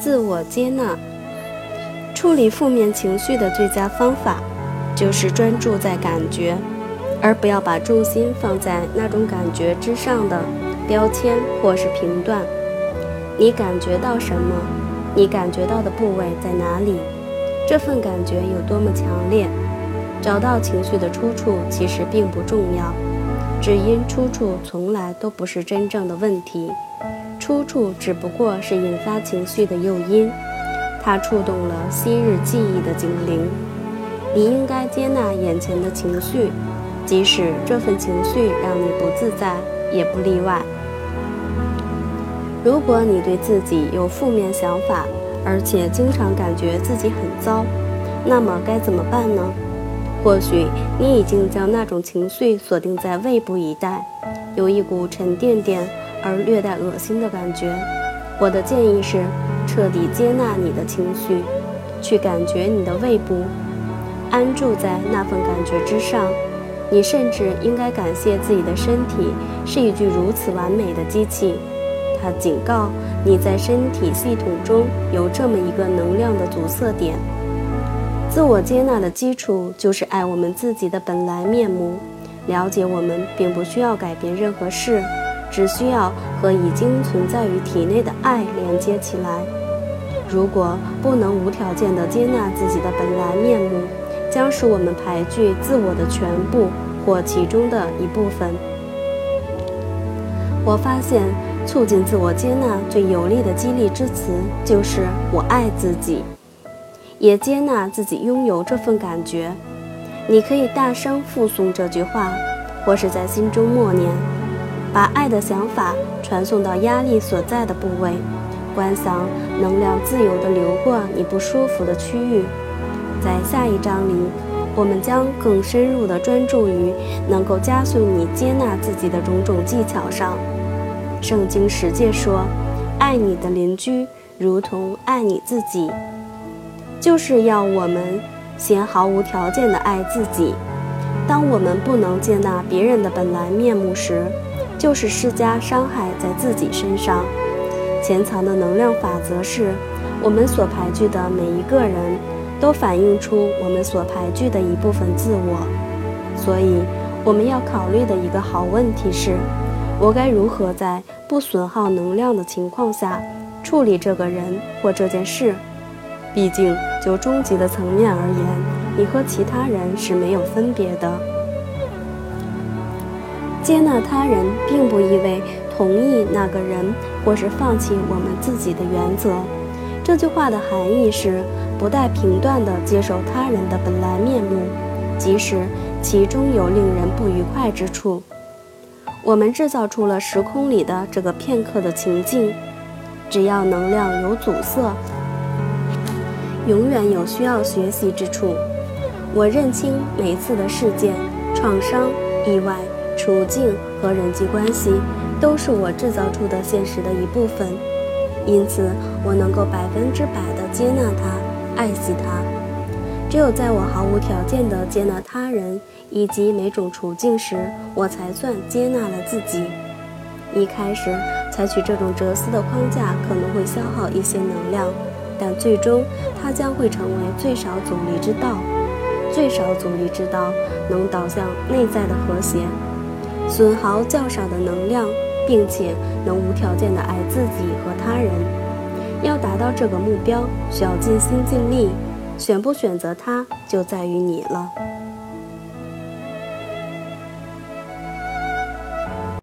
自我接纳。处理负面情绪的最佳方法，就是专注在感觉，而不要把重心放在那种感觉之上的标签或是评断。你感觉到什么？你感觉到的部位在哪里？这份感觉有多么强烈？找到情绪的出处其实并不重要，只因出处从来都不是真正的问题，出处只不过是引发情绪的诱因，它触动了昔日记忆的警铃。你应该接纳眼前的情绪，即使这份情绪让你不自在，也不例外。如果你对自己有负面想法，而且经常感觉自己很糟，那么该怎么办呢？或许你已经将那种情绪锁定在胃部一带，有一股沉甸甸而略带恶心的感觉。我的建议是，彻底接纳你的情绪，去感觉你的胃部，安住在那份感觉之上。你甚至应该感谢自己的身体是一具如此完美的机器，它警告你在身体系统中有这么一个能量的阻塞点。自我接纳的基础就是爱我们自己的本来面目，了解我们并不需要改变任何事，只需要和已经存在于体内的爱连接起来。如果不能无条件地接纳自己的本来面目，将使我们排拒自我的全部或其中的一部分。我发现，促进自我接纳最有力的激励之词就是“我爱自己”。也接纳自己拥有这份感觉，你可以大声复诵这句话，或是在心中默念，把爱的想法传送到压力所在的部位，观想能量自由地流过你不舒服的区域。在下一章里，我们将更深入地专注于能够加速你接纳自己的种种技巧上。圣经十诫说：“爱你的邻居，如同爱你自己。”就是要我们先毫无条件的爱自己。当我们不能接纳别人的本来面目时，就是施加伤害在自己身上。潜藏的能量法则是：我们所排拒的每一个人都反映出我们所排拒的一部分自我。所以，我们要考虑的一个好问题是：我该如何在不损耗能量的情况下处理这个人或这件事？毕竟，就终极的层面而言，你和其他人是没有分别的。接纳他人，并不意味同意那个人，或是放弃我们自己的原则。这句话的含义是，不带评断地接受他人的本来面目，即使其中有令人不愉快之处。我们制造出了时空里的这个片刻的情境，只要能量有阻塞。永远有需要学习之处。我认清每次的事件、创伤、意外、处境和人际关系，都是我制造出的现实的一部分。因此，我能够百分之百地接纳它、爱惜它。只有在我毫无条件地接纳他人以及每种处境时，我才算接纳了自己。一开始采取这种哲思的框架，可能会消耗一些能量。但最终，它将会成为最少阻力之道。最少阻力之道能导向内在的和谐，损耗较少的能量，并且能无条件的爱自己和他人。要达到这个目标，需要尽心尽力。选不选择它，就在于你了。